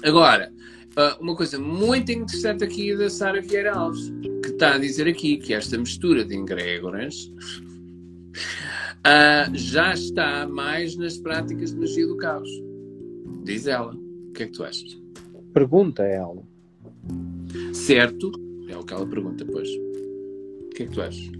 Agora, uh, uma coisa muito interessante aqui da Sara Vieira Alves, que está a dizer aqui que esta mistura de egrégoras já está mais nas práticas de magia do caos. Diz ela. O que é que tu achas? Pergunta ela. Certo? É o que ela pergunta, pois. O que é que tu achas?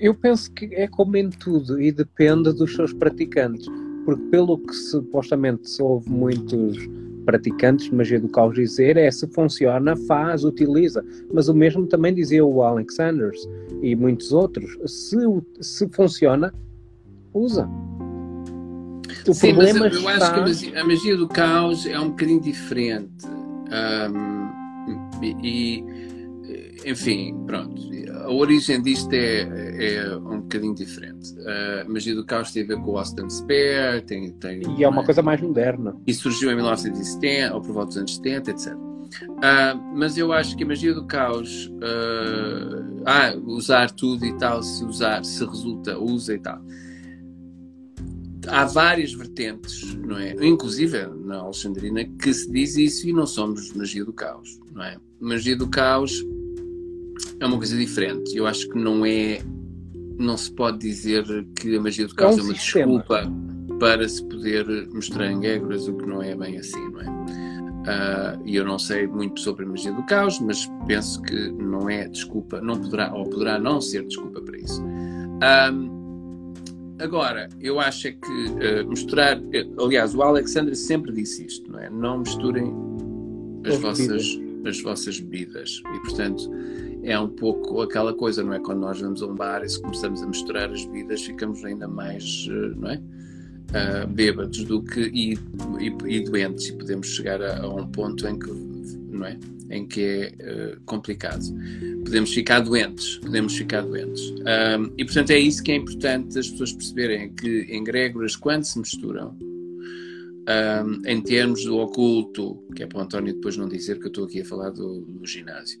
Eu penso que é como em tudo e depende dos seus praticantes. Porque, pelo que supostamente se ouve muitos praticantes de magia do caos dizer, é se funciona, faz, utiliza. Mas o mesmo também dizia o Alex Sanders e muitos outros. Se, se funciona, usa. O Sim, problema mas eu está... acho que a magia, a magia, do caos é um bocadinho diferente. Um, e, enfim, pronto. A origem disto é, é um bocadinho diferente. A magia do caos tem a ver com o Austin Spare, tem, tem, e é uma coisa mais moderna. E surgiu em 1970, ou por volta dos anos 70, etc. Uh, mas eu acho que a magia do caos, uh, ah, usar tudo e tal, se usar, se resulta, usa e tal há várias vertentes, não é? Inclusive na Alexandrina que se diz isso e não somos magia do caos, não é? Magia do caos é uma coisa diferente. Eu acho que não é, não se pode dizer que a magia do caos é, um é uma sistema. desculpa para se poder mostrar em egregores, o que não é bem assim, não é? Uh, e eu não sei muito sobre a magia do caos, mas penso que não é desculpa, não poderá ou poderá não ser desculpa para isso. Um, Agora, eu acho é que uh, misturar. Eh, aliás, o Alexandre sempre disse isto, não é? Não misturem as, vossas, as vossas bebidas. E, portanto, é um pouco aquela coisa, não é? Quando nós vamos a um bar e se começamos a misturar as bebidas, ficamos ainda mais, uh, não é? Uh, bêbados do que e, e, e, doentes e podemos chegar a, a, um ponto em que não é em que é uh, complicado podemos ficar doentes, podemos ficar doentes. Um, e portanto é isso que é importante as pessoas perceberem, que egrégoras, quando se misturam, um, em termos do oculto, que é para o António depois não dizer que eu estou aqui a falar do, do ginásio,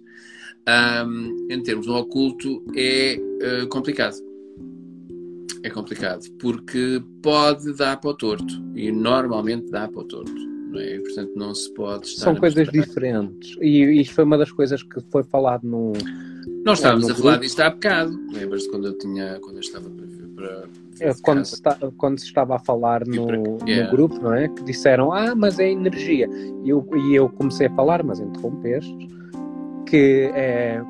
um, em termos do oculto é uh, complicado. É complicado, porque pode dar para o torto, e normalmente dá para o torto não é? Portanto, não se pode estar São coisas diferentes. E isto foi uma das coisas que foi falado no. Nós estávamos no a falar disto há bocado. Lembras-te quando eu tinha. quando eu estava para. para é, quando, se está, quando se estava a falar no, yeah. no, grupo, não é? Que disseram, ah, mas é energia. E eu, e eu comecei a falar, mas interrompeste, que é,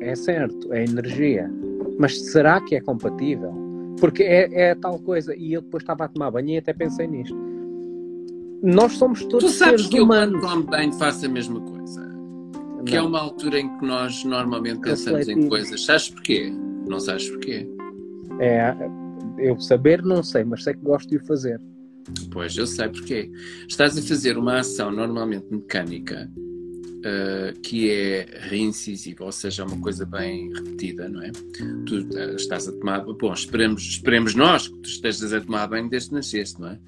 é certo, é energia. Mas será que é compatível? Porque é, é tal coisa. E eu depois estava a tomar banho e até pensei nisto nós somos todos tu sabes que humanos. eu quando banho faço a mesma coisa. Não. Que é uma altura em que nós normalmente pensamos em coisas. Sabes porquê? Não sabes porquê? É, eu saber não sei, mas sei que gosto de o fazer. Pois, eu sei porquê. Estás a fazer uma ação normalmente mecânica uh, que é reincisiva, ou seja, uma coisa bem repetida, não é? Tu uh, estás a tomar. Bom, esperemos, esperemos nós que tu estejas a tomar banho desde que nasceste, não é?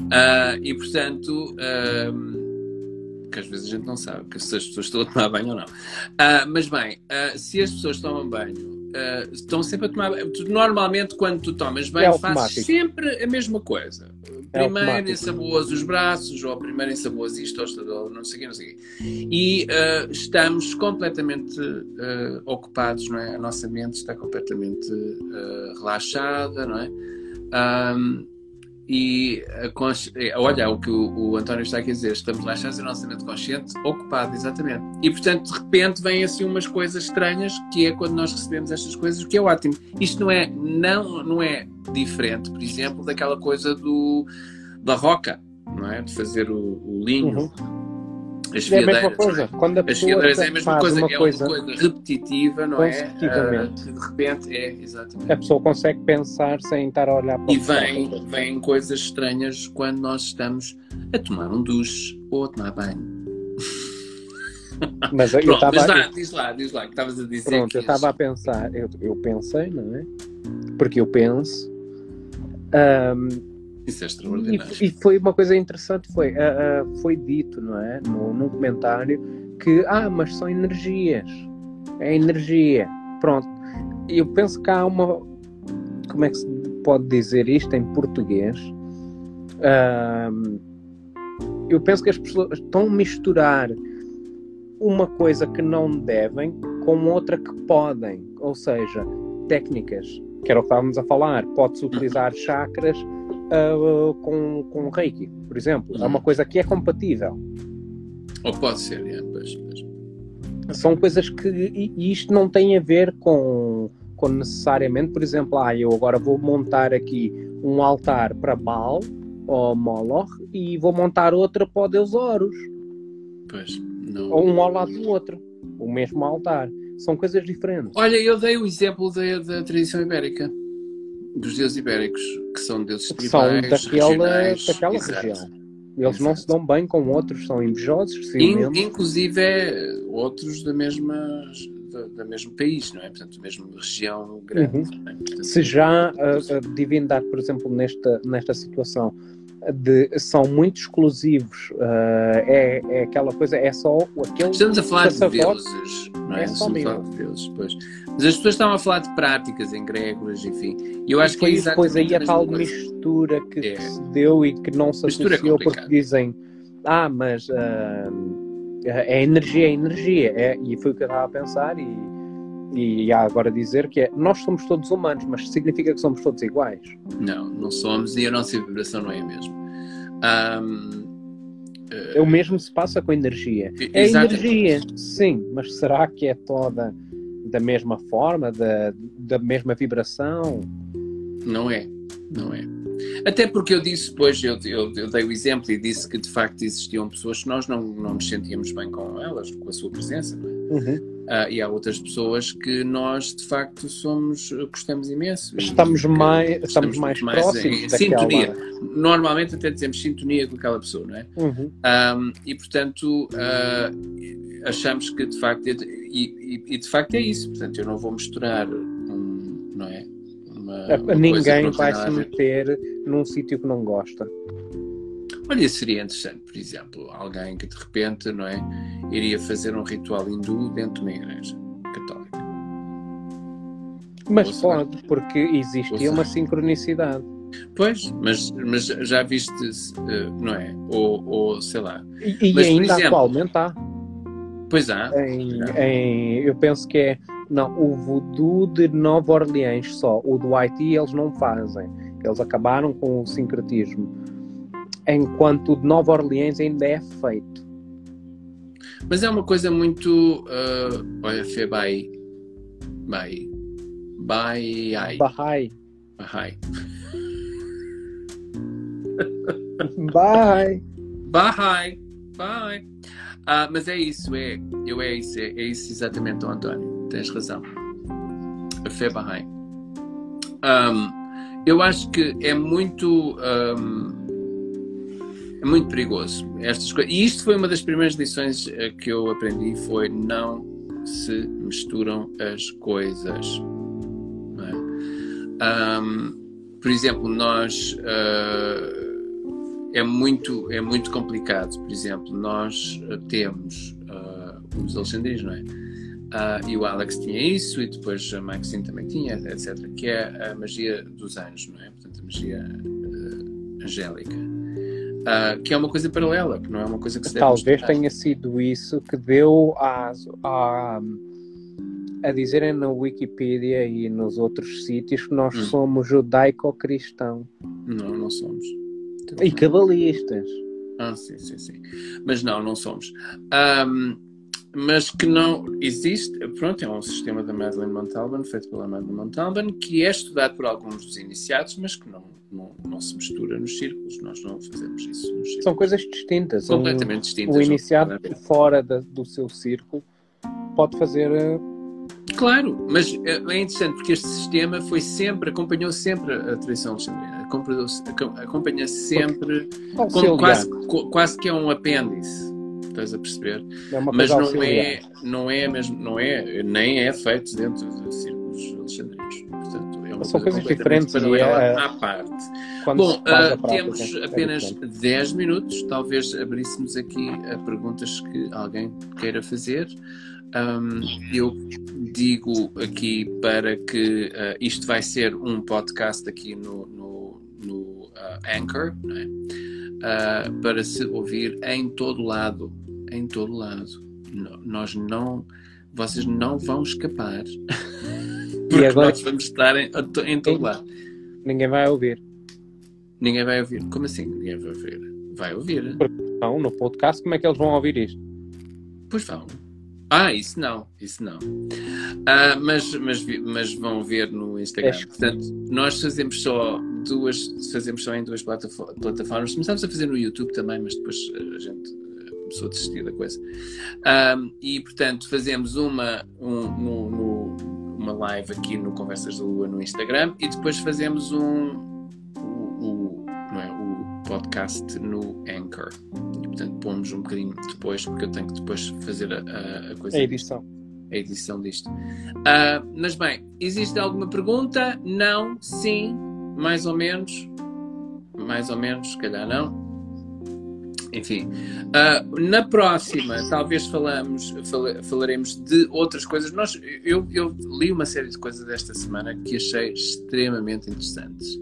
Uh, e portanto, uh, que às vezes a gente não sabe que se as pessoas estão a tomar banho ou não. Uh, mas bem, se as pessoas tomam banho, estão sempre a tomar banho. Normalmente, quando tu tomas banho, é fazes sempre a mesma coisa. É primeiro ensaboas os braços, ou primeiro ensaboas isto, ou não sei o quê, não sei o quê. E estamos completamente ocupados, não é? A nossa mente está completamente relaxada, não é? Um, e olha o que o, o, António está aqui a dizer, estamos lá a nossa mente consciente ocupado, exatamente. E portanto, de repente, vêm assim umas coisas estranhas, que é quando nós recebemos estas coisas, o que é ótimo. Isto não é, não, não é diferente, por exemplo, daquela coisa do, da roca, não é? De fazer o, o linho. Uhum as é a mesma coisa. Quando a pessoa as é a mesma coisa, uma é coisa, uma coisa repetitiva, não é? Uh, de repente, é, exatamente. A pessoa consegue pensar sem estar a olhar para E vem, vem coisas estranhas quando nós estamos a tomar um duche ou a tomar banho. Mas eu Pronto, estava. Lá, diz lá, diz lá, que estavas a dizer. Pronto, eu estava a pensar, eu, eu pensei, não é? Porque eu penso. Um, isso é extraordinário. E, e, foi uma coisa interessante, foi, uh, uh, foi dito, não é? No, num comentário que, ah, mas são energias. É energia. Pronto. Eu penso que há uma. Como é que se pode dizer isto em português? Uh, eu penso que as pessoas estão a misturar uma coisa que não devem com outra que podem. Ou seja, técnicas, que era o que estávamos a falar. Pode-se utilizar chakras uh, com, com Reiki, por exemplo. Uhum. É uma uhum. coisa que é compatível. Ou pode ser, é, pois, pois. São coisas que. E isto não tem a ver com, com necessariamente, por exemplo, ah, eu agora vou montar aqui um altar para Baal ou Moloch e vou montar outra para o Deus Horus. Pois, não. Ou um ao lado do outro. O mesmo altar. São coisas diferentes. Olha, eu dei o exemplo da, da tradição ibérica dos deuses ibéricos, que são deuses que tribais, são daquela, daquela região. Eles Exato. não se dão bem com outros, são invejosos. In, inclusive é, outros da mesma, da, da, mesmo país, não é? Portanto, da mesma região grande. Uhum. É? Portanto, se já a, a, divindade, por exemplo, nesta, nesta situação, de, são muito exclusivos, uh, é, é aquela coisa, é só aquele. Estamos a falar de deuses, não é? é só Estamos a falar de deuses, pois. Mas as pessoas estavam a falar de práticas em grégoras, enfim. E eu acho e que é depois aí a tal coisa. mistura que, é. se deu e que não se mistura associou é porque dizem ah, mas uh, é energia, é energia. É, e foi o que eu estava a pensar e, e há agora dizer que é nós somos todos humanos, mas significa que somos todos iguais? Não, não somos e a nossa vibração não é a mesma. Um, uh, o mesmo se passa com a energia. É energia, sim, mas será que é toda da mesma forma, da, da mesma vibração. Não é, não é. Até porque eu disse depois, eu, eu, eu, dei o exemplo e disse que de facto existiam pessoas que nós não, não nos sentíamos bem com elas, com a sua presença, não é? Uhum. Uh, e há outras pessoas que nós de facto somos, gostamos imenso. Estamos mais, estamos, estamos mais, mais próximos. Em, sintonia. Normalmente até dizemos sintonia com aquela pessoa, não é? Uhum. Um, e portanto uh, achamos que de facto, e, e, e, de facto é isso. Portanto, eu não vou misturar um, não é? Uma, uma Ninguém vai se meter num sítio que não gosta. Olha, seria interessante, por exemplo, alguém que de repente, não é, iria fazer um ritual hindu dentro de uma igreja católica. Mas pode, porque existe uma sincronicidade. Pois, mas, mas já viste, eh, não é? Ou, ou sei lá. E, mas, ainda exemplo, atualmente há. Pois há. Em, em, eu penso que é. Não, o voodoo de Nova Orleans só. O do Haiti eles não fazem. Eles acabaram com o sincretismo enquanto o de Nova Orleans ainda é feito. Mas é uma coisa muito. Uh, olha, Fê, bye. Bye. Bye. Ai. Bye. Bye. Bye. Bye. Bye. Ah, mas é isso, é. Eu é isso, é, é isso exatamente, António. Tens razão. A fé Bahá'í. Um, eu acho que é muito. Um, é muito perigoso. Estas coisas. E isto foi uma das primeiras lições eh, que eu aprendi: foi não se misturam as coisas. É? Um, por exemplo, nós uh, é muito é muito complicado. Por exemplo, nós uh, temos uh, os alexandrinos, não é? Uh, e o Alex tinha isso, e depois a Maxine também tinha, etc. Que é a magia dos anjos, não é? Portanto, a magia angélica. Uh, que é uma coisa paralela, que não é uma coisa que se Talvez tenha sido isso que deu a, a, a dizerem na Wikipedia e nos outros sítios que nós hum. somos judaico-cristão. Não, não somos. E cabalistas. Ah, sim, sim, sim. Mas não, não somos. Um, mas que não existe. Pronto, é um sistema da Madeleine Montalban, feito pela Madeleine Montalban, que é estudado por alguns dos iniciados, mas que não, não, não se mistura nos círculos. Nós não fazemos isso nos círculos. São coisas distintas. Completamente um, distintas. O iniciado fora da, do seu círculo pode fazer. Eh, claro, mas eh, é interessante porque este sistema foi sempre, acompanhou sempre a tradição alexandrina, acompanha sempre, como quase, quase que é um apêndice estás a perceber? É Mas não é, não é mesmo, não é, nem é feito dentro de círculos alexandrinos. Portanto, é uma São coisas diferentes e é, à parte. Bom, uh, temos é apenas 10 minutos, talvez abríssemos aqui a perguntas que alguém queira fazer. Um, eu digo aqui para que uh, isto vai ser um podcast aqui no, no, no uh, Anchor, é? uh, para se ouvir em todo lado em todo lado. nós não, vocês não vão escapar. Porque agora... nós vamos estar em, em todo lado. Ninguém vai ouvir. Ninguém vai ouvir. Como assim ninguém vai ouvir? Vai ouvir. Não, no podcast, como é que eles vão ouvir isto? Pois vão. Ah, isso não, isso não. Ah, mas, mas, mas vão ver no Instagram. É. Portanto, nós fazemos só duas, fazemos só em duas plataformas. Começamos a fazer no YouTube também, mas depois a gente começou a desistir da coisa. Um, e, portanto, fazemos uma, um, no, uma live aqui no Conversas da Lua no Instagram e depois fazemos um, podcast no Anchor. E, portanto, pomos um bocadinho depois, porque eu tenho que depois fazer a, a, coisa. A edição. A edição disto. Uh, mas bem, existe alguma pergunta? Não? Sim? Mais ou menos? Mais ou menos, se calhar não. Enfim, uh, na próxima, talvez falamos, fal falaremos de outras coisas. Nós, eu, eu, li uma série de coisas desta semana que achei extremamente interessantes.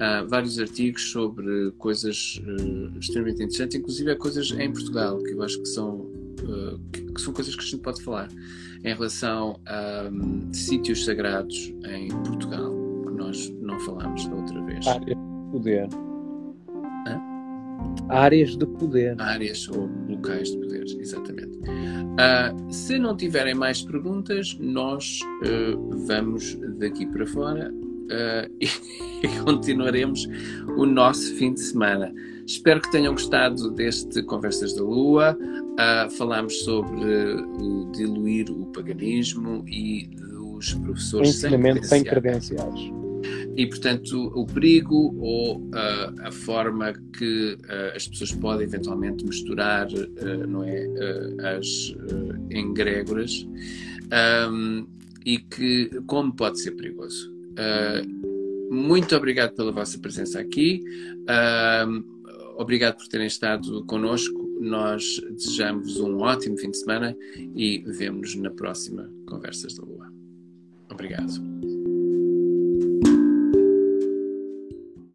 Uh, vários artigos sobre coisas uh, extremamente interessantes, inclusive coisas em Portugal, que eu acho que são, que, que, são coisas que a gente pode falar em relação a um, sítios sagrados em Portugal, que nós não falámos da outra vez. Ah, poder Áreas de poder. Áreas ou locais de poder, exatamente. Uh, se não tiverem mais perguntas, nós uh, vamos daqui para fora uh, e, continuaremos o nosso fim de semana. Espero que tenham gostado deste Conversas da Lua. Uh, falámos sobre o diluir o paganismo e dos professores Ensinamento sem credenciais. Sem credenciais e, portanto, o perigo ou uh, a forma que uh, as pessoas podem eventualmente misturar não é, as engrégoras um, e que, como pode ser perigoso. Muito obrigado pela vossa presença aqui. obrigado por terem estado connosco. Nós desejamos um ótimo fim de semana e vemos-nos na próxima Conversas da Lua. Obrigado.